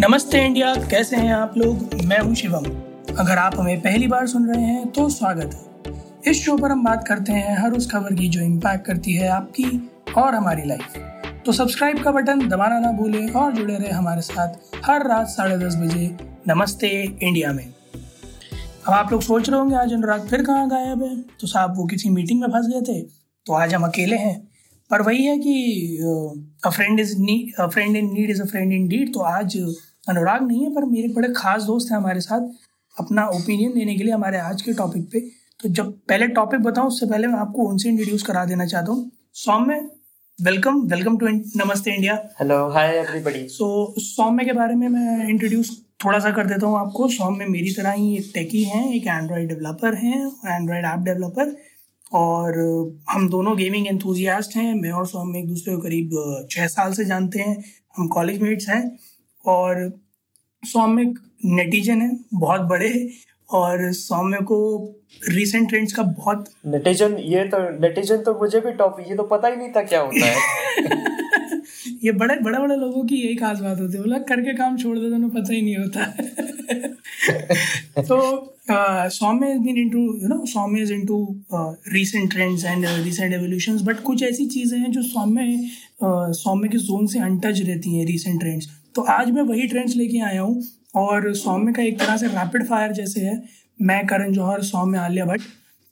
नमस्ते इंडिया, कैसे हैं आप लोग? मैं हूँ शिवम। अगर आप हमें पहली बार सुन रहे हैं तो स्वागत है। इस शो पर हम बात करते हैं हर उस खबर की जो इम्पैक्ट करती है आपकी और हमारी लाइफ तो सब्सक्राइब का बटन दबाना ना भूलें और जुड़े रहे हमारे साथ हर रात साढ़े दस बजे नमस्ते इंडिया में। अब आप लोग सोच रहे होंगे, आज अनुराग फिर कहाँ गायब है? तो साहब, वो किसी मीटिंग में फंस गए थे। तो आज हम अकेले हैं। पर वही है कि, a friend is need a friend in need is a friend in deed तो आज अनुराग नहीं है पर मेरे बड़े खास दोस्त हैं हमारे साथ। अपना ओपिनियन देने के लिए हमारे आज के टॉपिक पे। तो जब पहले टॉपिक बताऊँ उससे पहले मैं आपको उनसे इंट्रोड्यूस करा देना चाहता हूँ। Saumya welcome welcome to Namaste India. Hello hi everybody so Saumya के बारे में मैं इंट्रोड्यूस थोड़ा सा कर देता हूँ आपको। सौम्य मेरी तरह ही एक टेकी हैं एक एंड्रॉयड डेवलपर हैं एंड्रॉयड ऐप डेवलपर और हम दोनों गेमिंग एंथुजियास्ट हैं। मैं और सौम्य एक दूसरे को करीब छः साल से जानते हैं। हम कॉलेज मेट्स हैं। और सौम्य नेटिजन है बहुत बड़े और सौम्य को रिसेंट ट्रेंड्स का बहुत नेटिजन ये तो नेटिजन तो मुझे भी टॉप ये तो पता ही नहीं था क्या होता है। ये बड़े बड़े बड़े लोगों की यही खास बात होती है। बोला करके काम छोड़ देते उन्हें पता ही नहीं होता। तो Saumya is been into you know Saumya is into recent trends and recent evolutions but कुछ ऐसी चीज़ें हैं जो सौम्य सौम्य के जोन से अनटच रहती हैं रीसेंट ट्रेंड्स तो आज मैं वही ट्रेंड्स लेके आया हूँ और सौम्य का एक तरह से रैपिड फायर जैसे है। मैं करण जौहर सौम्य आलिया भट्ट।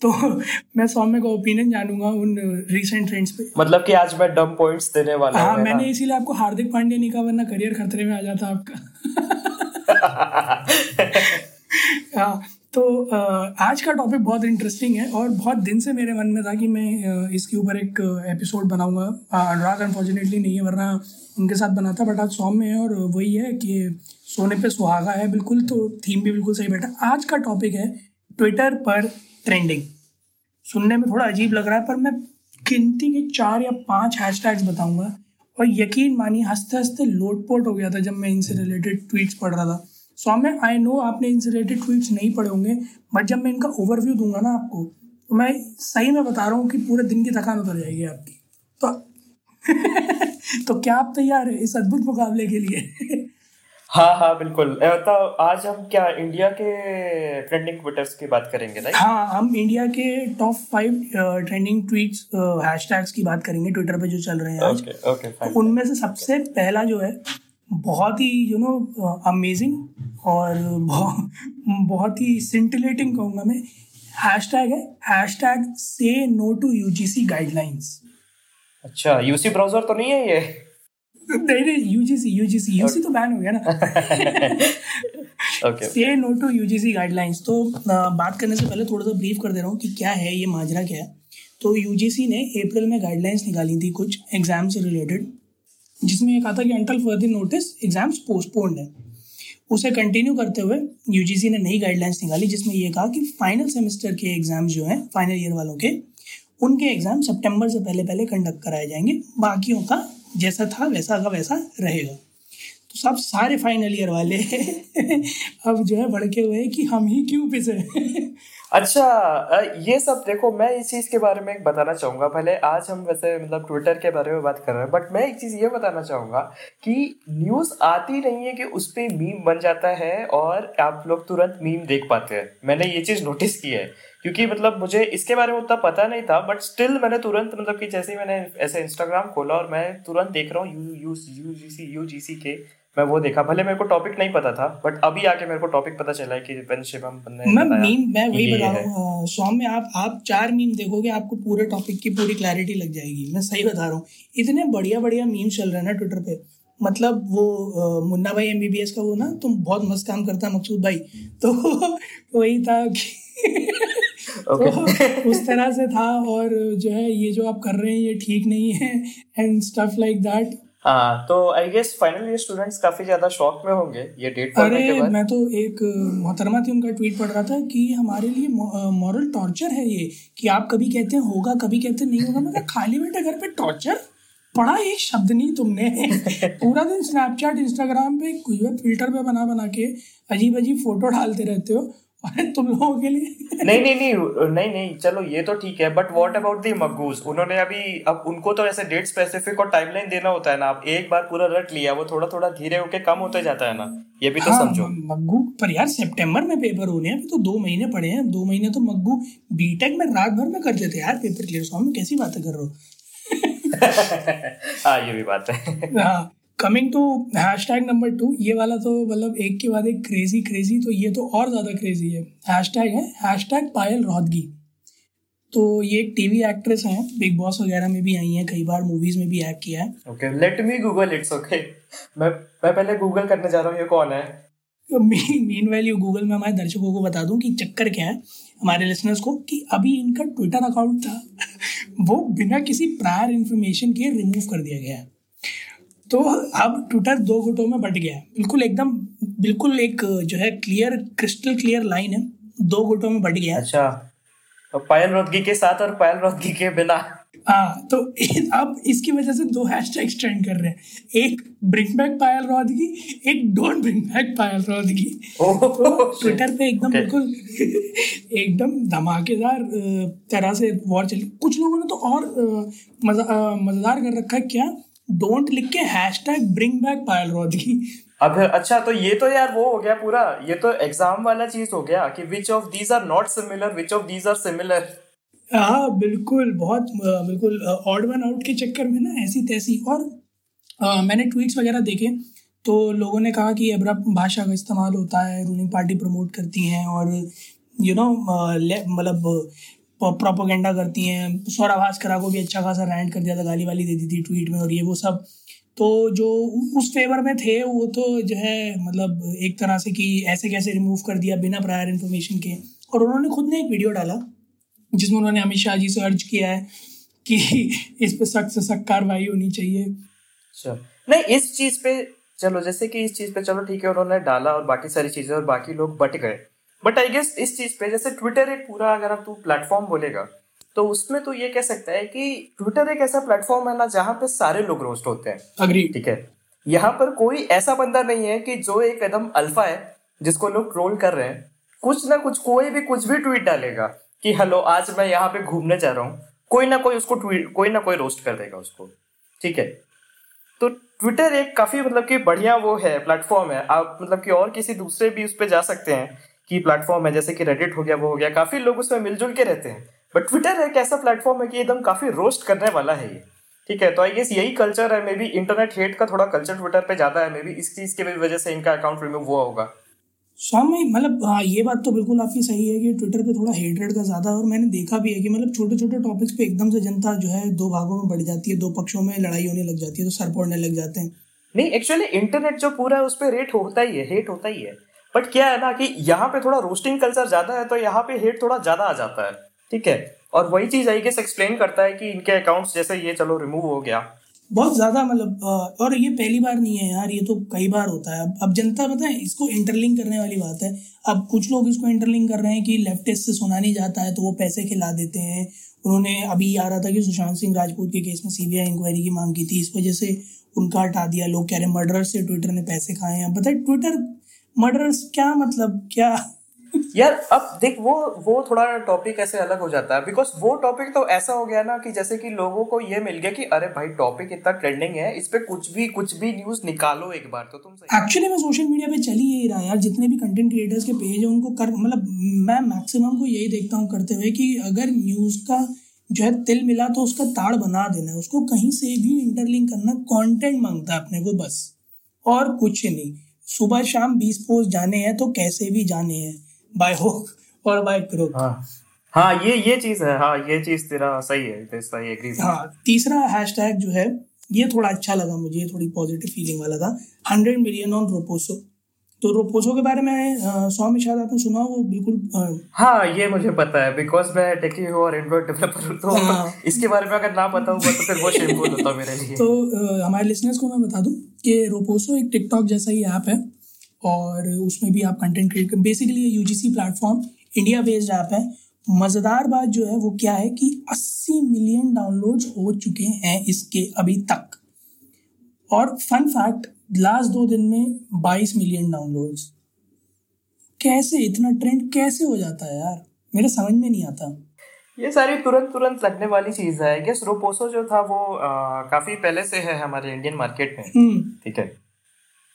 तो मैं सौम्य का ओपिनियन जानूँगा उन रिसेंट ट्रेंड्स पे। मतलब कि आज मैं डम पॉइंट्स देने वाला हाँ मैंने इसीलिए आपको हार्दिक पांडे नहीं कहा वरना करियर खतरे में आ जाता आपका। हाँ तो आज का टॉपिक बहुत इंटरेस्टिंग है और बहुत दिन से मेरे मन में था कि मैं इसके ऊपर एक एपिसोड बनाऊँगा। अनुराग अनफॉर्चुनेटली नहीं है, वरना उनके साथ बना था बट आज सॉम में है और वही है कि सोने पे सुहागा है बिल्कुल तो थीम भी बिल्कुल सही बैठा। आज का टॉपिक है ट्विटर पर ट्रेंडिंग सुनने में थोड़ा अजीब लग रहा है, पर मैं गिनती के चार या पाँच हैशटैग्स बताऊँगा। और यकीन मानिए हँसते हँसते लोटपोट हो गया था जब मैं इनसे रिलेटेड ट्वीट्स पढ़ रहा था। सौम्य आई नो आपने इनसे रिलेटेड ट्वीट्स नहीं पढ़े होंगे बट जब मैं इनका ओवरव्यू दूँगा ना आपको तो मैं सही में बता रहा हूँ कि पूरे दिन की थकान उतर जाएगी आपकी। तो तो क्या आप तैयार है इस अद्भुत मुकाबले के लिए? हाँ हाँ बिल्कुल। तो आज हम क्या इंडिया के ट्रेंडिंग ट्विटर्स की बात करेंगे ना हाँ हम इंडिया के top five trending tweets hashtags की बात करेंगे ट्विटर पे जो चल रहे हैं आज। ओके ओके तो उनमें से सबसे पहला जो है बहुत ही यू नो अमेजिंग और बहुत, बहुत ही सिंटिलेटिंग कहूँगा मैं। हैशटैग है हैशटैग से नो टू यूजीसी गाइडलाइंस अच्छा यूसी ब्राउज़र तो नहीं है ये? नहीं नहीं यूजीसी यूजीसी यूसी तो बैन हो गया ना। ओके से नो टू यूजीसी गाइडलाइंस तो बात करने से पहले थोड़ा सा ब्रीफ कर दे रहा हूँ कि क्या है ये माजरा क्या है। तो यूजीसी ने अप्रैल में गाइडलाइंस निकाली थी कुछ एग्ज़ाम से रिलेटेड जिसमें ये कहा था कि until further notice exams postponed है। उसे कंटिन्यू करते हुए यूजीसी ने नई गाइडलाइंस निकाली, जिसमें यह कहा कि फाइनल सेमेस्टर के एग्ज़ाम्स जो हैं फाइनल ईयर वालों के, उनके एग्ज़ाम सेप्टेम्बर से पहले पहले कंडक्ट कराए जाएँगे। बाकियों का जैसा था, वैसा का वैसा रहेगा। तो सब सारे फाइनल ईयर वाले अब जो है भड़के हुए कि हम ही क्यों पिसे? अच्छा ये सब देखो, मैं इस चीज़ के बारे में बताना चाहूँगा। पहले आज हम वैसे मतलब ट्विटर के बारे में बात कर रहे हैं बट मैं एक चीज़ ये बताना चाहूँगा कि न्यूज़ आती नहीं है कि उस पर मीम बन जाता है और आप लोग तुरंत मीम देख पाते हैं। मैंने ये चीज़ नोटिस की है, क्योंकि मतलब मुझे इसके बारे में उतना पता नहीं था बट स्टिल मैंने तुरंत मतलब कि जैसे ही मैंने ऐसे इंस्टाग्राम खोला और मैं तुरंत देख रहा हूँ U U U G C U G C के मैं वो देखा भले मेरे को टॉपिक नहीं पता था बट अभी आके मेरे को टॉपिक पता चला है कि शिवम मैं मीम मैं वही बता रहा हूँ। सॉन्ग में आप आप चार मीम देखोगे आपको पूरे टॉपिक की पूरी क्लैरिटी लग जाएगी। मैं सही बता रहा हूँ इतने बढ़िया बढ़िया मीम चल रहे हैं ना ट्विटर पे मतलब वो मुन्ना भाई एमबीबीएस का वो ना तुम बहुत मस्त काम करता है मकसूद भाई तो वही था कि okay. तो उस तरह से था और जो है ये जो आप कर रहे हैं ये ठीक नहीं है एंड स्टफ़ लाइक दैट हाँ तो I guess final year students काफ़ी ज़्यादा शॉक में होंगे ये डेट अरे के बाद। मैं तो एक मोहतरमा थी उनका ट्वीट पढ़ रहा था कि हमारे लिए मॉरल टॉर्चर है ये कि आप कभी कहते हैं होगा कभी कहते नहीं होगा मैं खाली बैठे घर पे टॉर्चर पढ़ा एक शब्द नहीं तुमने। पूरा दिन स्नैपचैट इंस्टाग्राम पे कुछ फ़िल्टर पे बना बना के अजीब अजीब फ़ोटो डालते रहते हो। तुम लोगों के लिए। नहीं नहीं नहीं नहीं नहीं चलो ये तो ठीक है बट व्हाट अबाउट दी मगूज उन्होंने अभी अब उनको तो ऐसे डेट स्पेसिफिक और टाइमलाइन देना होता है ना आप एक बार पूरा रट लिया वो थोड़ा थोड़ा धीरे होके कम होते जाता है ना ये भी तो हाँ, समझो। मग्गू पर यार सितंबर में पेपर होने हैं तो दो महीने पड़े हैं दो महीने तो मग्गू बीटेक में रात भर में कर देते यार पेपर क्लियर स्वामी कैसी बातें कर रहे हो? हाँ ये भी बात है। हाँ coming to hashtag number two ये वाला तो मतलब एक के बाद एक क्रेजी क्रेजी तो ये तो और ज़्यादा क्रेजी है। हैश टैग है हैश टैग पायल रोहदगी तो ये एक टीवी एक्ट्रेस हैं बिग बॉस वगैरह में भी आई हैं कई बार मूवीज़ में भी एक्ट किया है। Okay let me Google it's okay मैं मैं पहले गूगल करने जा रहा हूँ ये कौन है? मीन वैल्यू गूगल में हमारे दर्शकों को बता दूँ कि चक्कर क्या है हमारे लिसनर्स को कि अभी इनका ट्विटर अकाउंट था वो बिना किसी प्रायर इन्फॉर्मेशन के रिमूव कर दिया गया है। तो अब ट्विटर दो गुटों में बट गया। है बिल्कुल एकदम बिल्कुल एक जो है क्लियर क्रिस्टल क्लियर लाइन है। दो गुटों में बट गया। अच्छा। तो पायल रोदगी के साथ और पायल रोदगी के बिना। हाँ तो अब इसकी वजह से दो हैशटैग ट्रेंड कर रहे हैं। एक ब्रिंग बैक पायल रोदगी एक don't bring back Payal Rohatgi. तो ट्विटर पे एकदम बिल्कुल एकदम धमाकेदार तरह से वॉर चली। कुछ लोगों ने तो और मज़ेदार कर रखा है। क्या? डोंट लिख के hashtag bring back Payal Rohatgi अब अच्छा तो ये तो यार वो हो गया पूरा। ये तो एग्ज़ाम वाला चीज़ हो गया कि which of these are not similar which of these are similar हाँ बिल्कुल बहुत बिल्कुल ऑड वन आउट के चक्कर में ना ऐसी तैसी। और आ, मैंने ट्वीट्स वगैरह देखे तो लोगों ने कहा कि अब्रप्ट भाषा का इस्तेमाल होता है रूलिंग पार्टी प्रमोट करती हैं और यू नो मतलब प्रोपोगेंडा करती हैं। सौरभ भास्करा को भी अच्छा खासा रैंड कर दिया था गाली वाली दे दी थी ट्वीट में और ये वो सब। तो जो उस फेवर में थे, वो तो जो है मतलब एक तरह से कि ऐसे कैसे रिमूव कर दिया बिना प्रायर इन्फॉर्मेशन के। और उन्होंने खुद ने एक वीडियो डाला, जिसमें उन्होंने अमित शाह जी से अर्ज़ किया है कि इस पे सख्त से सख्त कार्रवाई होनी चाहिए। अच्छा। नहीं, इस चीज़ पे, चलो, जैसे कि इस चीज़ पे चलो, ठीक है, उन्होंने डाला और बाकी सारी चीज़ें और बाकी लोग बट गए। बट आई गेस इस चीज़ पे जैसे ट्विटर एक पूरा अगर आप तू प्लेटफॉर्म बोलेगा तो उसमें तो ये कह सकता है कि ट्विटर एक ऐसा प्लेटफॉर्म है ना जहाँ पे सारे लोग रोस्ट होते हैं। अग्री ठीक है? यहाँ पर कोई ऐसा बंदा नहीं है कि जो एक एकदम अल्फ़ा है जिसको लोग ट्रोल कर रहे हैं। कुछ ना कुछ कोई भी कुछ भी ट्वीट डालेगा कि हेलो आज मैं यहाँ पे घूमने जा रहा हूँ। कोई ना कोई उसको ट्वीट कोई ना कोई रोस्ट कर देगा उसको। ठीक है? तो ट्विटर एक काफ़ी मतलब कि बढ़िया वो है प्लेटफॉर्म है। आप मतलब कि और किसी दूसरे भी उस पर जा सकते हैं। की प्लेटफॉर्म है जैसे कि रेडिट हो गया वो हो गया काफ़ी लोग उसमें मिलजुल के रहते हैं। बट ट्विटर एक ऐसा प्लेटफॉर्म है कि एकदम काफ़ी रोस्ट करने वाला है ये। ठीक है तो आई गेस यही कल्चर है मे बी इंटरनेट हेट का थोड़ा कल्चर ट्विटर पे ज़्यादा है मे बी इस चीज़ की वजह से इनका अकाउंट रिमूव हुआ होगा। स्वामी मतलब हाँ ये बात तो बिल्कुल आपकी सही है कि ट्विटर पे थोड़ा हेटरेट का ज़्यादा और मैंने देखा भी है कि मतलब छोटे छोटे टॉपिक्स पे एकदम से जनता जो है दो भागों में बढ़ जाती है दो पक्षों में लड़ाई होने लग जाती है तो सर पड़ने लग जाते हैं। नहीं एक्चुअली इंटरनेट जो पूरा है उस पर रेट होता ही है हेट होता ही है। बट क्या है ना कि यहाँ पे थोड़ा रोस्टिंग कल्चर ज़्यादा है तो यहाँ पे हेट थोड़ा ज़्यादा आ जाता है। ठीक है? और वही चीज़ आई गेस एक्सप्लेन करता है कि इनके अकाउंट्स जैसे ये चलो रिमूव हो गया। बहुत ज़्यादा मतलब और ये पहली बार नहीं है यार, ये तो कई बार होता है। अब जनता पता है, इसको इंटरलिंक करने वाली बात है। अब कुछ लोग इसको इंटरलिंक कर रहे हैं कि लेफ्टिस्ट से सुना नहीं जाता है तो वो पैसे खिला देते हैं। उन्होंने अभी आ रहा था कि सुशांत सिंह राजपूत के केस में सीबीआई इंक्वायरी की मांग की थी। इस वजह से उनका हटा दिया। लोग कह रहे हैं मर्डर से ट्विटर ने पैसे खाए हैं। बताए ट्विटर मर्डर्स क्या मतलब क्या? यार अब देख वो वो थोड़ा टॉपिक ऐसे अलग हो जाता है बिकॉज़ वो टॉपिक तो ऐसा हो गया ना कि जैसे कि लोगों को ये मिल गया कि अरे भाई टॉपिक इतना ट्रेंडिंग है इस पे कुछ भी कुछ भी न्यूज़ निकालो एक बार तो तुम एक्चुअली मैं सोशल मीडिया पे चल ही रहा यार जितने भी कंटेंट क्रिएटर्स के पेज है उनको कर मतलब मैं मैक्सिमम को यही देखता हूँ करते हुए कि अगर न्यूज़ का जो है तिल मिला तो उसका ताड़ बना देना है उसको कहीं से भी इंटरलिंक करना कंटेंट माँगता है अपने को बस और कुछ नहीं। सुबह शाम बीस पोस्ट जाने हैं तो कैसे भी जाने हैं? बाय हुक और बाय क्रुक हाँ। हाँ ये ये चीज़ है। हाँ ये चीज़ तेरा सही है सही एग्री हाँ तीसरा हैशटैग जो है ये थोड़ा अच्छा लगा मुझे थोड़ी पॉजिटिव फीलिंग वाला था। हंड्रेड मिलियन ऑन रोपोसो तो रोपोसो के बारे में सौ में शायद आपने सुना वो बिल्कुल हाँ ये मुझे पता है बिकॉज़ मैं टेकी हूँ और एंड्रॉइड डेवलपर हूँ तो हाँ, इसके बारे में अगर ना पता होगा तो फिर वो शेमफुल होता मेरे लिए। तो आ, हमारे लिसनर्स को मैं बता दूँ कि रोपोसो एक टिकटॉक जैसा ही ऐप है और उसमें भी आप कंटेंट क्रिएट कर बेसिकली ये UGC platform India based app है। मज़ेदार बात जो है वो क्या है कि 80 मिलियन डाउनलोड्स हो चुके हैं इसके अभी तक। और फन फैक्ट लास्ट दो दिन में 22 मिलियन डाउनलोड्स कैसे इतना ट्रेंड कैसे हो जाता है यार? मेरे समझ में नहीं आता। ये सारी तुरंत तुरंत लगने वाली चीज़ है। गेस रोपोसो जो था वो आ, काफ़ी पहले से है हमारे इंडियन मार्केट में। हम्म। ठीक है?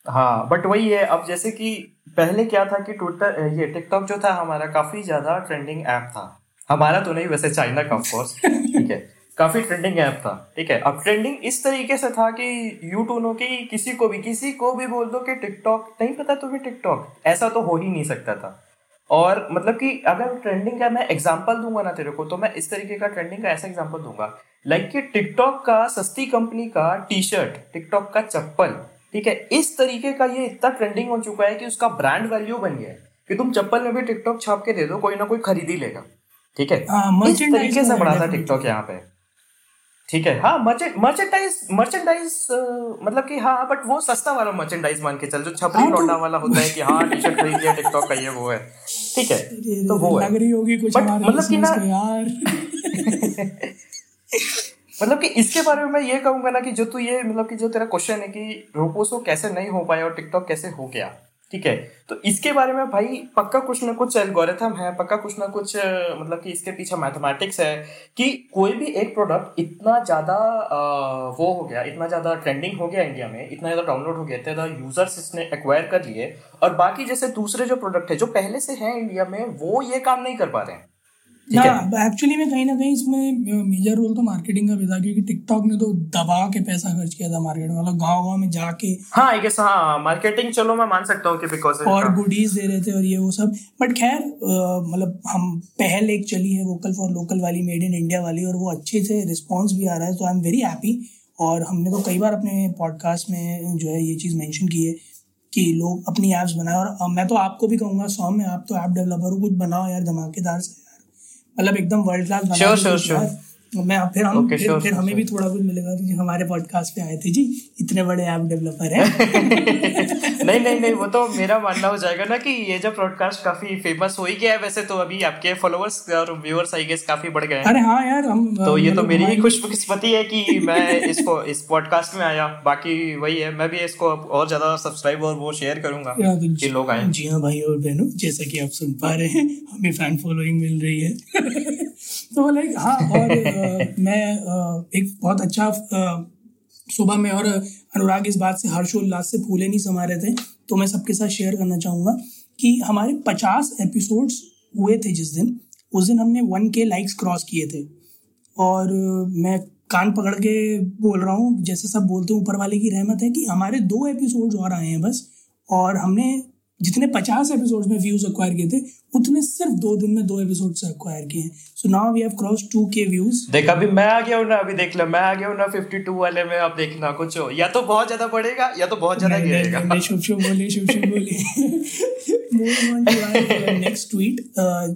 हाँ बट वही है अब जैसे कि पहले क्या था कि ट्विटर ये टिकटॉक जो था हमारा काफ़ी ज़्यादा ट्रेंडिंग ऐप था। हमारा तो नहीं वैसे चाइना का ऑफकोर्स ठीक है? काफ़ी ट्रेंडिंग ऐप था ठीक है? अब ट्रेंडिंग इस तरीके से था कि यू यूट्यूब की किसी को भी किसी को भी बोल दो कि टिकटॉक नहीं पता तुम्हें टिकटॉक ऐसा तो हो ही नहीं सकता था। और मतलब कि अगर ट्रेंडिंग का मैं एग्जांपल दूँगा ना तेरे को तो मैं इस तरीके का ट्रेंडिंग का ऐसा एग्जांपल दूँगा। लाइक कि टिकटॉक का सस्ती कंपनी का टी शर्ट टिकटॉक का चप्पल ठीक है? इस तरीके का ये इतना ट्रेंडिंग हो चुका है कि उसका ब्रांड वैल्यू बन गया है कि तुम चप्पल में भी टिकटॉक छाप के दे दो कोई ना कोई खरीद ही लेगा ठीक है? हाँ, इस तरीके से बढ़ा था टिकटॉक यहाँ पे। ठीक है। हाँ मर्चेंडाइज मर्चेंडाइज मतलब कि हाँ बट वो सस्ता वाला मर्चेंडाइज मान के चल जो छपरी हाँ, तो- वाला होता है कि हाँ टी शर्ट खरीद लिया टिकटॉक का ये वो है। ठीक है तो वो है। लग रही होगी कुछ हमारे मतलब कि ना- यार। मतलब कि इसके बारे में मैं ये कहूँगा ना कि जो तू ये मतलब कि जो तेरा क्वेश्चन है कि रोपोसो कैसे नहीं हो पाया और टिकटॉक कैसे हो गया? ठीक है? तो इसके बारे में भाई पक्का कुछ ना कुछ एल्गोरिथम है, पक्का कुछ ना कुछ मतलब कि इसके पीछे मैथमेटिक्स है कि कोई भी एक प्रोडक्ट इतना ज़्यादा वो हो गया, इतना ज़्यादा ट्रेंडिंग हो गया इंडिया में, इतना ज़्यादा डाउनलोड हो गया, इतना ज़्यादा यूज़र्स इसने एक्वायर कर लिए और बाकी जैसे दूसरे जो प्रोडक्ट है, जो पहले से हैं इंडिया में, वो ये काम नहीं कर पा रहे हैं। ना एक्चुअली में कहीं ना कहीं इसमें मेजर रोल तो मार्केटिंग का भी था क्योंकि टिकटॉक ने तो दबा के पैसा खर्च किया था मार्केट में मतलब गाँव गाँव में जाके। हाँ आई गेस हाँ मार्केटिंग चलो मैं मान सकता हूँ कि बिकॉज़ और गुडीज दे रहे थे और ये वो सब। बट खैर मतलब हम पहल एक चली है वोकल फॉर लोकल वाली मेड इन इंडिया वाली और वो अच्छे से रिस्पॉन्स भी आ रहा है तो आई एम वेरी हैप्पी और हमने तो कई बार अपने पॉडकास्ट में जो है ये चीज़ मेंशन की है कि लोग अपनी ऐप्स बनाए। और मैं तो आपको भी कहूँगा सौ में आप तो ऐप डेवलपर हो कुछ बनाओ यार धमाकेदार से। मतलब एकदम वर्ल्ड क्लास बना Sure, sure, sure. यार। मैं फिर हम Okay, फिर, sure, फिर sure, हमें sure. भी थोड़ा कुछ मिलेगा कि हमारे पॉडकास्ट पे आए थे जी। इतने बड़े ऐप डेवलपर हैं। नहीं नहीं नहीं वो तो मेरा मानना हो जाएगा ना कि ये जो पॉडकास्ट काफ़ी फ़ेमस हो ही गया है वैसे तो अभी आपके फॉलोअर्स और व्यूअर्स आई गेस काफ़ी बढ़ गए हैं। अरे हाँ यार हम तो ये तो मतलब मेरी ही खुशकिस्मती है कि मैं इसको इस पॉडकास्ट में आया। बाकी वही है मैं भी इसको और ज़्यादा सब्सक्राइब और वो शेयर करूँगा तो कि लोग आए। जी हाँ भाई और बहनों जैसा कि आप सुन पा रहे हैं हमें फ़ैन फॉलोइंग मिल रही है। तो लाइक हाँ और मैं एक बहुत अच्छा सुबह में और अनुराग इस बात से हर्षोल्लास से फूले नहीं समा रहे थे तो मैं सबके साथ शेयर करना चाहूँगा कि हमारे पचास एपिसोड्स हुए थे जिस दिन, उस दिन हमने वन के लाइक्स क्रॉस किए थे। और, मैं कान पकड़ के बोल रहा हूँ, जैसे सब बोलते हैं, ऊपर वाले की रहमत है कि हमारे दो एपिसोड्स और आए हैं बस, और हमने जितने पचास एपिसोड्स में व्यूज़ एक्वायर किए थे उतने सिर्फ़ दो दिन में दो एपिसोड से एक्वायर किए हैं। So now we have cross two K views देख अभी मैं आ गया हूँ ना अभी देख लो मैं आ गया हूँ ना 52 वाले में अब देखना कुछ हो। या तो बहुत ज़्यादा बढ़ेगा या तो बहुत ज़्यादा गिरेगा। नहीं, शुभ शुभ बोलिए शुभ शुभ बोलिए नेक्स्ट ट्वीट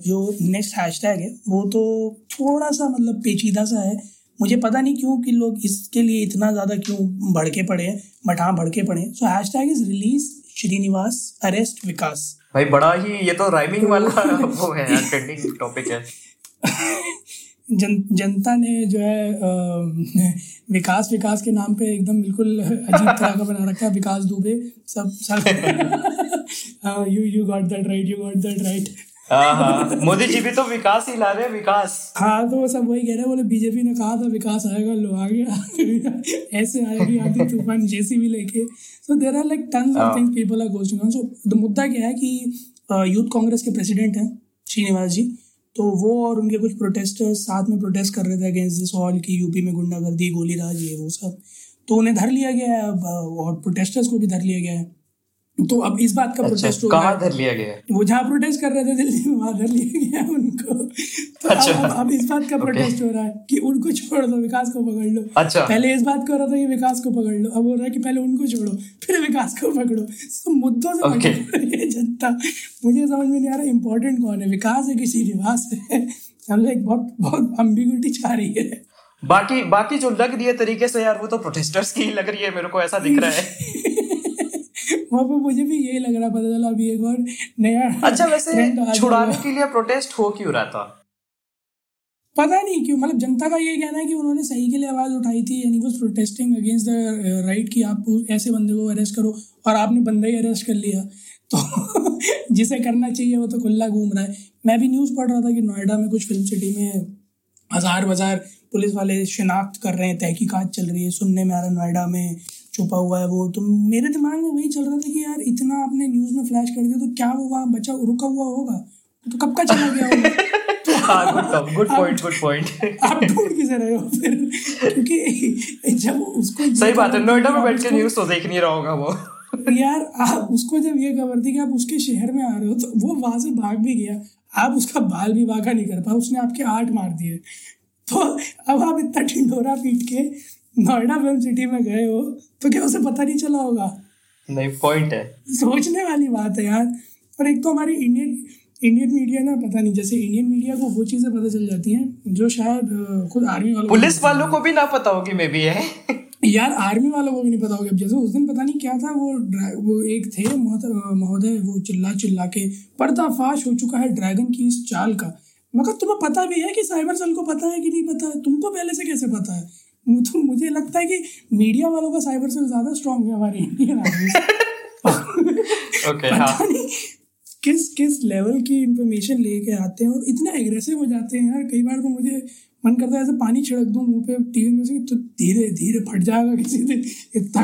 जो नेक्स्ट हैशटैग है वो तो थोड़ा सा मतलब पेचीदा सा है। मुझे पता नहीं क्यों कि लोग इसके लिए इतना ज़्यादा क्यों भड़के पड़े हैं बट हाँ भड़के पड़े हैं। So hashtag is release Srinivas arrest Vikas. भाई बड़ा ही ये तो राइमिंग वाला वो है ट्रेंडिंग टॉपिक है। जन जनता ने जो है आ, विकास विकास के नाम पे एकदम बिल्कुल अजीब तरह का बना रखा है विकास दुबे सब सब। You you got that right you got that right Modi ji भी तो विकास ही ला रहे हैं विकास। हाँ तो वो सब वही कह रहे हैं बोले बीजेपी ने कहा था विकास आएगा लो आ गया ऐसे आएगी आधी तूफ़ान जेसीबी लेके। So there are like tons of things people are going on so the मुद्दा क्या है कि यूथ कांग्रेस के प्रेसिडेंट हैं श्रीनिवास जी। तो वो और उनके कुछ प्रोटेस्टर्स साथ में प्रोटेस्ट कर रहे थे अगेंस्ट दिस ऑल की यूपी में गुंडागर्दी गोलीराज ये वो सब। तो उन्हें धर लिया गया है अब और प्रोटेस्टर्स को भी धर लिया गया है। तो अब इस बात का अच्छा प्रोटेस्ट हो कहाँ धर लिया गया? वो जहाँ प्रोटेस्ट कर रहे थे दिल्ली में वहाँ धर लिया गया उनको। तो अच्छा। अब, अब इस बात का प्रोटेस्ट हो रहा है कि उनको छोड़ दो विकास को पकड़ लो। अच्छा। पहले इस बात को हो रहा था कि विकास को पकड़ लो। अब हो रहा है कि पहले उनको छोड़ो फिर विकास को पकड़ो। तो मुद्दों से Okay. जनता। मुझे समझ में नहीं आ रहा इम्पोर्टेंट कौन है? विकास है कि श्रीनिवास है? हम एक बहुत बहुत अम्बिग्यूटी छा रही है। बाकी बाकी जो लग रही है तरीके से यार वो तो प्रोटेस्टर्स की ही लग रही है मेरे को ऐसा दिख रहा है। वहाँ पर मुझे भी यही लग रहा पता चला अभी एक और नया अच्छा वैसे छुड़ाने के लिए प्रोटेस्ट हो क्यों रहा था? पता नहीं क्यों मतलब जनता का ये कहना है कि उन्होंने सही के लिए आवाज़ उठाई थी यानी was protesting against the right कि आप ऐसे बंदे को अरेस्ट करो और आपने बंदा ही अरेस्ट कर लिया। तो जिसे करना चाहिए वो तो खुला घूम रहा है। मैं भी न्यूज़ पढ़ रहा था कि नोएडा में कुछ फ़िल्म सिटी में हज़ार बाज़ार पुलिस वाले शिनाख्त कर रहे हैं तहकीकात चल रही है सुनने में आ रहा है नोएडा में। छुपा हुआ है वो। तो मेरे दिमाग में वही चल रहा था कि यार इतना आपने न्यूज़ में फ्लैश कर दिया तो क्या वो वहाँ बचा रुका हुआ होगा? तो कब का चला गया होगा? गुड पॉइंट गुड पॉइंट आप ढूंढ किसे रहे हो फिर? क्योंकि जब उसको सही बात है नोएडा में बैठ के न्यूज़ तो देख नहीं रहा होगा वो। यार आप उसको जब ये खबर थी कि आप उसके शहर में आ रहे हो तो वो वहाँ से भाग भी गया। आप उसका बाल भी वागा नहीं कर पाए उसने आपके आठ मार दिए। तो अब आप इतना ढिंडोरा पीट के नोएडा फ़िल्म सिटी में गए हो तो क्या उसे पता नहीं चला होगा? नहीं पॉइंट है। सोचने वाली बात है यार। और एक तो हमारी इंडियन इंडियन मीडिया ना पता नहीं जैसे इंडियन मीडिया को वो चीज़ें पता चल जाती हैं जो शायद खुद आर्मी वालों पुलिस वालों को भी ना पता होगी मे बी है। यार आर्मी वालों को भी नहीं पता होगा। जैसे उस दिन पता नहीं क्या था वो वो एक थे महोदय वो चिल्ला चिल्ला के पर्दाफाश हो चुका है ड्रैगन की इस चाल का। मगर तुम्हें पता भी है कि साइबर सेल को पता है कि नहीं पता है? तुमको पहले से कैसे पता है? तो मुझे लगता है कि मीडिया वालों का साइबर सेल ज़्यादा स्ट्रांग है हमारी इंडियन आर्मी ओके हाँ। किस किस लेवल की इंफॉर्मेशन लेके आते हैं और इतने एग्रेसिव हो जाते हैं यार। कई बार तो मुझे मन करता है ऐसे पानी छिड़क दूँ मुँह पे टीवी में से तो धीरे धीरे फट जाएगा किसी दिन इतना।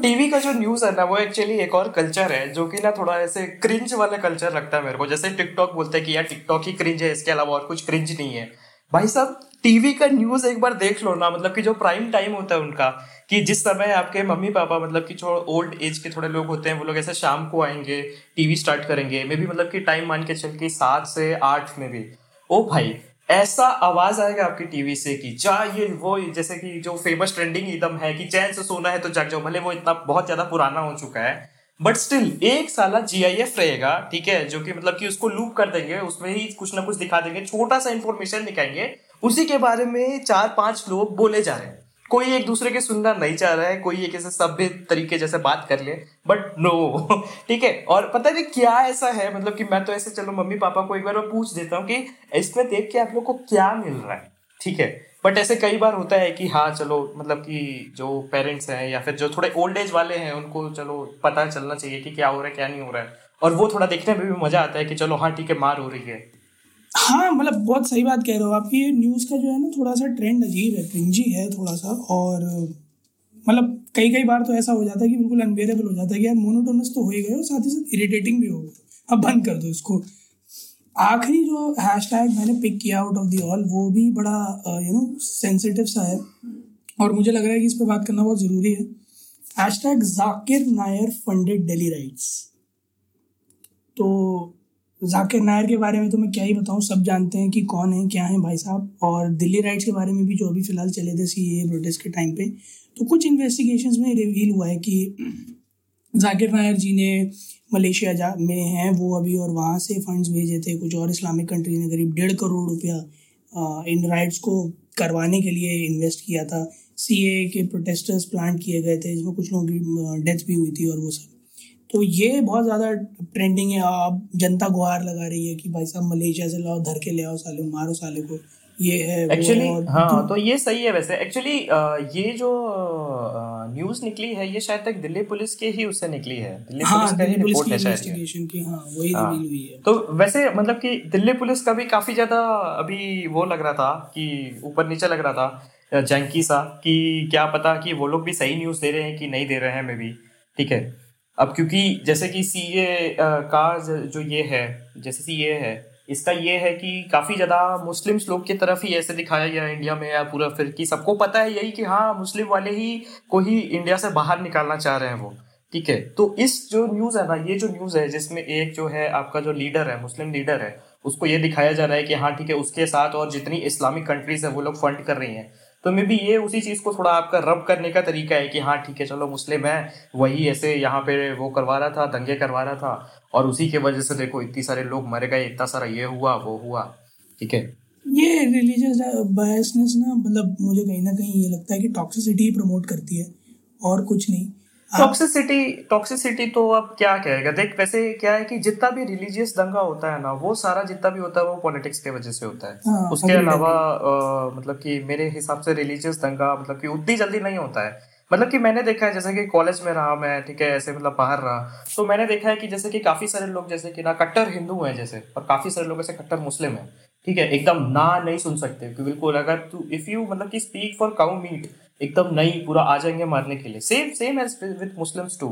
टीवी का जो न्यूज़ है ना वो एक्चुअली एक और कल्चर है जो कि ना थोड़ा ऐसे क्रिंज वाला कल्चर लगता है मेरे को। जैसे टिकटॉक बोलते हैं कि यार टिकटॉक ही क्रिंज है इसके अलावा और कुछ क्रिंज नहीं है। भाई साहब, टीवी का न्यूज़ एक बार देख लो ना मतलब कि जो प्राइम टाइम होता है उनका, कि जिस समय आपके मम्मी पापा मतलब कि ओल्ड एज के थोड़े लोग होते हैं, वो लोग ऐसे शाम को आएँगे, टीवी स्टार्ट करेंगे मे भी मतलब कि टाइम मान के चल के सात से आठ में भी। ओ भाई, ऐसा आवाज़ आएगा आपकी टीवी से कि जा ये, वो, जैसे कि जो फ़ेमस ट्रेंडिंग एकदम है कि चैन से सोना है तो जग जाओ, भले वो इतना बहुत ज़्यादा पुराना हो चुका है बट स्टिल एक साल जी रहेगा, ठीक है, जो कि मतलब कि उसको लूप कर देंगे, उसमें ही कुछ ना कुछ दिखा देंगे, छोटा सा इन्फॉर्मेशन दिखाएँगे, उसी के बारे में चार पाँच लोग बोले जा रहे हैं। कोई एक दूसरे के सुनना नहीं चाह रहा है, कोई एक ऐसे सभ्य तरीके जैसे बात कर ले बट नो ठीक है, और पता नहीं क्या ऐसा है मतलब कि मैं तो ऐसे, चलो मम्मी पापा को एक बार मैं पूछ देता हूँ कि इसमें देख के आप लोग को क्या मिल रहा है, ठीक है? बट ऐसे कई बार होता है कि हाँ चलो मतलब कि जो पेरेंट्स हैं या फिर जो थोड़े ओल्ड एज वाले हैं, उनको चलो पता चलना चाहिए कि क्या हो रहा है, क्या नहीं हो रहा है। और वो थोड़ा देखने में भी मज़ा आता है कि चलो हाँ ठीक है, मार हो रही है। हाँ मतलब बहुत सही बात कह रहे हो आप ये न्यूज़ का जो है ना, थोड़ा सा ट्रेंड अजीब है क्रिंजी है थोड़ा सा। और मतलब कई कई बार तो ऐसा हो जाता है कि बिल्कुल अनबेरेबल हो जाता है कि यार मोनोटोनस तो हो ही गए और साथ ही साथ इरिटेटिंग भी हो गए अब बंद कर दो इसको। आखिरी जो हैश टैग मैंने पिक किया आउट ऑफ़ दी ऑल वो भी बड़ा यू नो सेंसिटिव सा है। और मुझे लग रहा है कि इस पर बात करना बहुत ज़रूरी है। Hashtag Zakir Naik funded Delhi riots तो जाकिर नायर के बारे में तो मैं क्या ही बताऊँ, सब जानते हैं कि कौन है, क्या है भाई साहब। और दिल्ली राइट्स के बारे में भी जो अभी फ़िलहाल चले थे सी ए प्रोटेस्ट के टाइम पे तो कुछ इन्वेस्टिगेशन में रिवील हुआ है कि जाकिर नायर जी ने मलेशिया जा, में हैं, वो अभी और वहाँ से फंड्स भेजे थे कुछ और इस्लामिक कंट्रीज़ ने करीब डेढ़ करोड़ रुपया इन राइट्स को करवाने के लिए इन्वेस्ट किया था। सी ए के प्रोटेस्टर्स प्लांट किए गए थे, जिसमें कुछ लोगों की डेथ भी हुई थी और वो सब। तो ये बहुत ज़्यादा ट्रेंडिंग है। अब जनता गुहार लगा रही है कि भाई साहब मलेशिया से लाओ, धर के ले आओ साले, मारो साले को। ये है एक्चुअली हाँ तो, ये सही है वैसे। एक्चुअली ये जो न्यूज़ निकली है ये शायद तक दिल्ली पुलिस के ही उससे निकली है। दिल्ली हाँ, पुलिस का ही रिपोर्ट है शायद की हाँ वही हाँ, हुई है। तो वैसे मतलब कि दिल्ली पुलिस का भी काफ़ी ज़्यादा अभी वो लग रहा था कि ऊपर नीचे लग रहा था जंकी सा कि क्या पता कि वो लोग भी सही न्यूज़ दे रहे हैं कि नहीं दे रहे हैं मे भी ठीक है? अब क्योंकि जैसे कि सी ए का जो ये है जैसे सी ए है इसका ये है कि काफ़ी ज़्यादा मुस्लिम्स लोग की तरफ़ ही ऐसे दिखाया गया इंडिया में या पूरा फिर कि सबको पता है यही कि हाँ मुस्लिम वाले ही को ही इंडिया से बाहर निकालना चाह रहे हैं वो। ठीक है? तो इस जो न्यूज़ है ना, ये जो न्यूज़ है, जिसमें एक जो है आपका जो लीडर है, मुस्लिम लीडर है, उसको ये दिखाया जा रहा है कि हाँ ठीक है, उसके साथ और जितनी इस्लामिक कंट्रीज़ है, वो लोग फंड कर रही हैं। तो मे बी ये उसी चीज़ को थोड़ा आपका रब करने का तरीका है कि हाँ ठीक है, चलो मुस्लिम है, वही ऐसे यहाँ पे वो करवा रहा था, दंगे करवा रहा था और उसी के वजह से देखो इतनी सारे लोग मर गए, इतना सारा ये हुआ, वो हुआ, ठीक है? ये रिलीजियस बायसनेस ना मतलब मुझे कहीं ना कहीं ये लगता है कि टॉक्सिसिटी प्रमोट करती है और कुछ नहीं। टॉक्सिसिटी टॉक्सिसिटी तो अब क्या कहेगा? देख वैसे क्या है कि जितना भी रिलीजियस दंगा होता है ना वो सारा जितना भी होता है वो पॉलिटिक्स के वजह से होता है। हाँ, उसके अलावा मतलब कि मेरे हिसाब से रिलीजियस दंगा मतलब कि उतनी जल्दी नहीं होता है। मतलब कि मैंने देखा है जैसे कि कॉलेज में रहा मैं ठीक है ऐसे मतलब बाहर रहा तो मैंने देखा है कि जैसे कि काफ़ी सारे लोग जैसे कि ना कट्टर हिंदू हैं जैसे और काफ़ी सारे लोग ऐसे कट्टर मुस्लिम हैं। ठीक है, एकदम ना नहीं सुन सकते बिल्कुल अगर तू इफ़ यू मतलब कि स्पीक फॉर काउ मीट एकदम नहीं, पूरा आ जाएँगे मारने के लिए। Same same as with Muslims too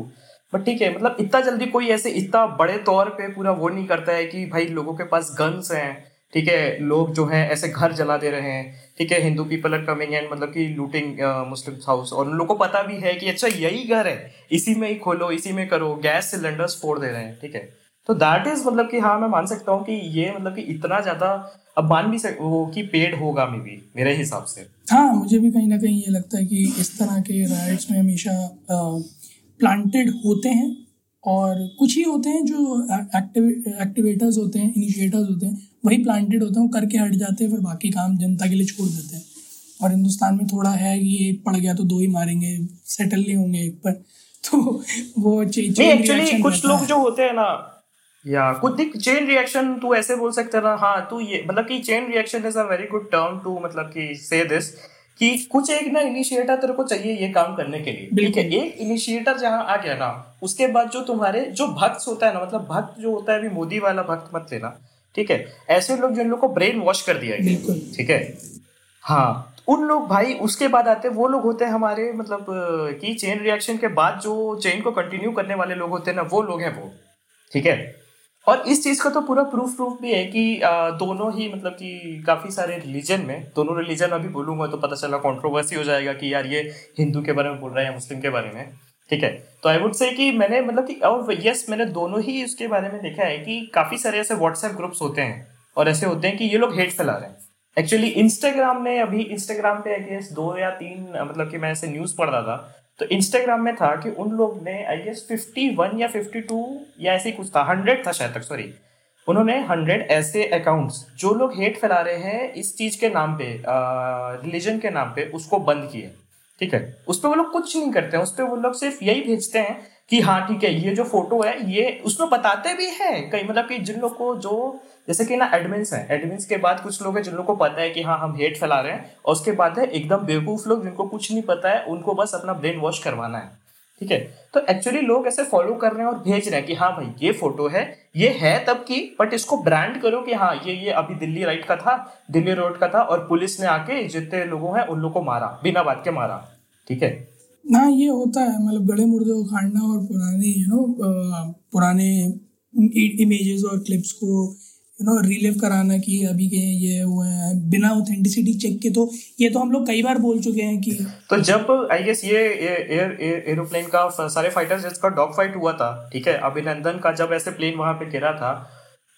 but ठीक है मतलब इतना जल्दी कोई ऐसे इतना बड़े तौर पे पूरा वो नहीं करता है कि भाई लोगों के पास गन्स हैं, ठीक है, लोग जो हैं ऐसे घर जला दे रहे हैं, ठीक है Hindu people are coming and मतलब कि लूटिंग मुस्लिम हाउस और उन लोगों को पता भी है कि अच्छा यही घर है, इसी में ही खोलो, इसी में करो, गैस सिलेंडर्स फोड़ दे रहे हैं, ठीक है। तो दैट इज़ मतलब कि हाँ मैं मान सकता हूँ कि ये मतलब कि इतना ज़्यादा अब मान भी सक वो कि पेड होगा मे बी मेरे हिसाब से। हाँ मुझे भी कहीं ना कहीं ये लगता है कि इस तरह के राइट्स में हमेशा प्लांटेड होते हैं और कुछ ही होते हैं जो एक्टिव एक्टिवेटर्स होते हैं इनिशिएटर्स होते हैं वही प्लांटेड होते हैं वो करके हट जाते हैं फिर बाकी काम जनता के लिए छोड़ देते हैं। और हिंदुस्तान में थोड़ा है कि एक पड़ गया तो दो ही मारेंगे सेटल नहीं होंगे एक पर तो वो एक्चुअली कुछ लोग जो होते हैं ना या कुछ दिख चेन रिएक्शन तू ऐसे बोल सकते ना हाँ तू ये मतलब कि chain reaction is a very good term to मतलब कि से दिस कि कुछ एक ना इनिशिएटर तेरे को चाहिए ये काम करने के लिए। ठीक है एक इनिशिएटर जहाँ आ गया ना उसके बाद जो तुम्हारे जो भक्त होता है ना मतलब भक्त जो होता है अभी मोदी वाला भक्त मत लेना ठीक है? ऐसे लोग जिन लोग को ब्रेन वॉश कर दिया गया। ठीक है? हाँ उन लोग भाई उसके बाद आते वो लोग होते हैं हमारे मतलब की चेन रिएक्शन के बाद जो चेन को कंटिन्यू करने वाले लोग होते हैं ना वो लोग हैं वो। ठीक है? और इस चीज़ का तो पूरा प्रूफ प्रूफ भी है कि दोनों ही मतलब कि काफ़ी सारे रिलीजन में, दोनों रिलीजन अभी बोलूँगा तो पता चला कंट्रोवर्सी हो जाएगा कि यार ये हिंदू के बारे में बोल रहा है या मुस्लिम के बारे में, ठीक है? तो आई वुड से कि मैंने मतलब कि, और यस मैंने दोनों ही उसके बारे में देखा है कि काफ़ी सारे ऐसे व्हाट्सएप ग्रुप्स होते हैं और ऐसे होते हैं कि ये लोग हेट फैला रहे हैं। एक्चुअली इंस्टाग्राम में अभी इंस्टाग्राम पे आई दो या तीन मतलब कि मैं ऐसे न्यूज़ पढ़ रहा था तो इंस्टाग्राम में था कि उन लोग ने आई गेस फिफ्टी वन या फिफ्टी टू या ऐसे कुछ था हंड्रेड था शायद तक सॉरी उन्होंने हंड्रेड ऐसे अकाउंट्स जो लोग हेट फैला रहे हैं इस चीज़ के नाम पे रिलीजन के नाम पे, उसको बंद किए। ठीक है? उस पर वो लोग कुछ नहीं करते हैं, उस पर वो लोग सिर्फ़ यही भेजते हैं कि हाँ ठीक है, ये जो फ़ोटो है, ये उसमें बताते भी हैं कई मतलब कि जिन लोग को जो, जैसे कि ना एडमिन्स हैं एडमिन्स के बाद कुछ लोग हैं जिन लोग को पता है कि हाँ हम हेट फैला रहे हैं और उसके बाद है एकदम बेवकूफ़ लोग जिनको कुछ नहीं पता है, उनको बस अपना ब्रेन वॉश करवाना है, ठीक है? तो एक्चुअली लोग ऐसे फॉलो कर रहे हैं और भेज रहे हैं कि हाँ भाई, ये फ़ोटो है, ये है तब की बट इसको ब्रांड करो कि हाँ ये ये अभी दिल्ली राइट का था, दिल्ली रोड का था और पुलिस ने आके जितने लोगों हैं उन लोग को मारा, बिना बात के मारा, ठीक है? हाँ ये होता है मतलब गड़े मुर्दे उखाड़ना और पुराने यू नो पुराने इमेजेस और क्लिप्स को यू नो रिलीव कराना कि अभी के ये हुए हैं, बिना ऑथेंटिसिटी चेक के तो ये तो हम लोग कई बार बोल चुके हैं कि तो जब आई गेस ये एयर एरोप्लेन का सारे फाइटर्स जिसका डॉग फाइट हुआ था, ठीक है अभिनंदन का जब ऐसे प्लेन वहाँ पे गिरा था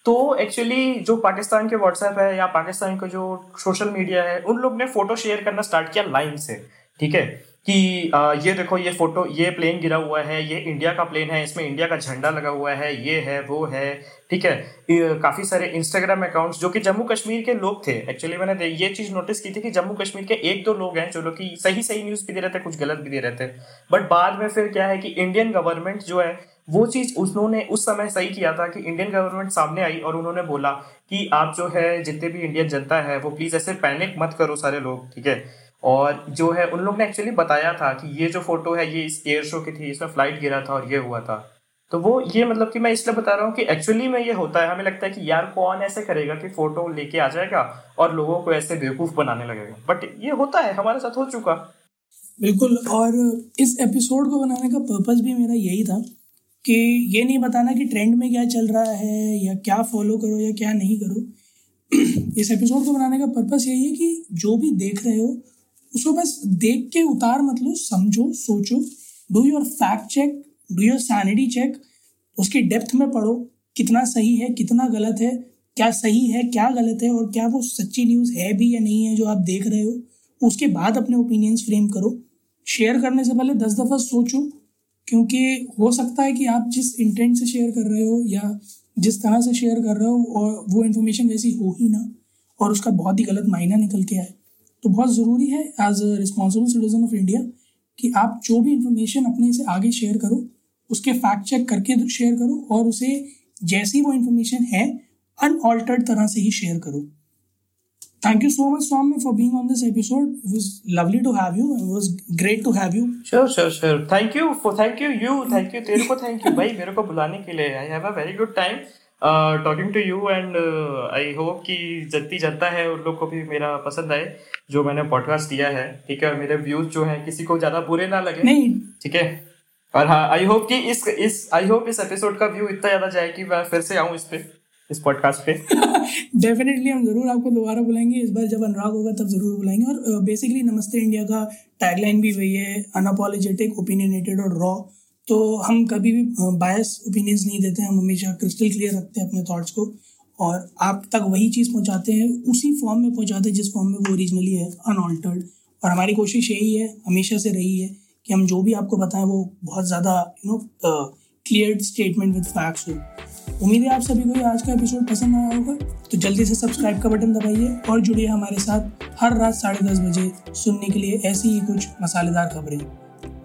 तो एक्चुअली जो पाकिस्तान के व्हाट्सएप है या पाकिस्तान का जो सोशल मीडिया है, उन लोग ने फ़ोटो शेयर करना स्टार्ट किया लाइन से, ठीक है? कि ये देखो, ये फ़ोटो, ये प्लेन गिरा हुआ है, ये इंडिया का प्लेन है, इसमें इंडिया का झंडा लगा हुआ है, ये है, वो है, ठीक है? काफ़ी सारे इंस्टाग्राम अकाउंट्स जो कि जम्मू कश्मीर के लोग थे एक्चुअली मैंने ये चीज़ नोटिस की थी कि जम्मू कश्मीर के एक दो लोग हैं, जो लोग की सही सही न्यूज़ भी दे रहे थे, कुछ गलत भी दे रहे थे। बट बाद में फिर क्या है कि इंडियन गवर्नमेंट जो है, वो चीज़ उन्होंने उस समय सही किया था कि इंडियन गवर्नमेंट सामने आई और उन्होंने बोला कि आप जो है, जितने भी इंडियन जनता है, वो प्लीज़ ऐसे पैनिक मत करो सारे लोग, ठीक है? और जो है, उन लोग ने एक्चुअली बताया था कि ये जो फ़ोटो है, ये इस एयर शो की थी, इसमें फ़्लाइट गिरा था और ये हुआ था। तो वो ये मतलब कि मैं इसलिए बता रहा हूँ कि एक्चुअली में ये होता है, हमें लगता है कि यार कौन ऐसे करेगा कि फ़ोटो लेके आ जाएगा और लोगों को ऐसे बेवकूफ़ बनाने लगेगा। बट ये होता है, हमारे साथ हो चुका। बिल्कुल, और इस एपिसोड को बनाने का पर्पज भी मेरा यही था कि ये नहीं बताना कि ट्रेंड में क्या चल रहा है, या क्या फॉलो करो, या क्या नहीं करो। इस एपिसोड को बनाने का पर्पस यही है कि जो भी देख रहे हो उसको बस देख के उतार मत लो, समझो, सोचो do your fact check do your sanity check उसकी डेप्थ में पढ़ो, कितना सही है, कितना गलत है, क्या सही है, क्या गलत है, और क्या वो सच्ची न्यूज़ है भी या नहीं है जो आप देख रहे हो, उसके बाद अपने ओपिनियंस फ्रेम करो। शेयर करने से पहले दस दफ़ा सोचो, क्योंकि हो सकता है कि आप जिस इंटेंट से शेयर कर रहे हो या जिस तरह से शेयर कर रहे हो, और वो इन्फॉर्मेशन वैसी हो ही ना, और उसका बहुत ही गलत मायना निकल के आए। तो बहुत ज़रूरी है as a responsible citizen of India कि आप जो भी इंफॉर्मेशन अपने से आगे शेयर करो उसके फैक्ट चेक करके शेयर करो और उसे जैसी वो इंफॉर्मेशन है अनऑल्टर्ड तरह से ही शेयर करो Thank you so much, Swami, for being on this episode. It was lovely to have you. It was great to have you. Sure, sure, sure. Thank you for thank you you thank you तेरे को thank you भाई मेरे को बुलाने के लिए. I have a very good time. Talking to you and I hope कि जितनी जनता है उन लोग को भी मेरा पसंद आए जो मैंने पॉडकास्ट दिया है ठीक है? मेरे व्यूज़ जो है किसी को ज़्यादा बुरे ना लगे नहीं। ठीक है? और हाँ आई होप कि इस इस आई होप इस एपिसोड का व्यू इतना ज़्यादा जाए कि मैं फिर से आऊँ इस पे इस पॉडकास्ट पे। डेफिनेटली हम ज़रूर आपको दोबारा बुलाएँगे इस बार जब अनुराग होगा तब ज़रूर बुलाएँगे। और बेसिकली नमस्ते इंडिया का टैगलाइन भी वही है अनअपोलोजेटिक ओपिनियनेटेड और रॉ तो हम कभी भी बायस ओपिनियंस नहीं देते, हम हमेशा क्रिस्टल क्लियर रखते हैं अपने थॉट्स को और आप तक वही चीज़ पहुंचाते हैं, उसी फॉर्म में पहुंचाते हैं जिस फॉर्म में वो ओरिजिनली है अनऑल्टर्ड और हमारी कोशिश यही है, हमेशा से रही है कि हम जो भी आपको बताएँ वो बहुत ज़्यादा you know clear statement with facts हो। उम्मीद है आप सभी को आज का एपिसोड पसंद आया होगा। तो जल्दी से सब्सक्राइब का बटन दबाइए और जुड़िए हमारे साथ हर रात साढ़े दस बजे सुनने के लिए ऐसी ही कुछ मसालेदार खबरें।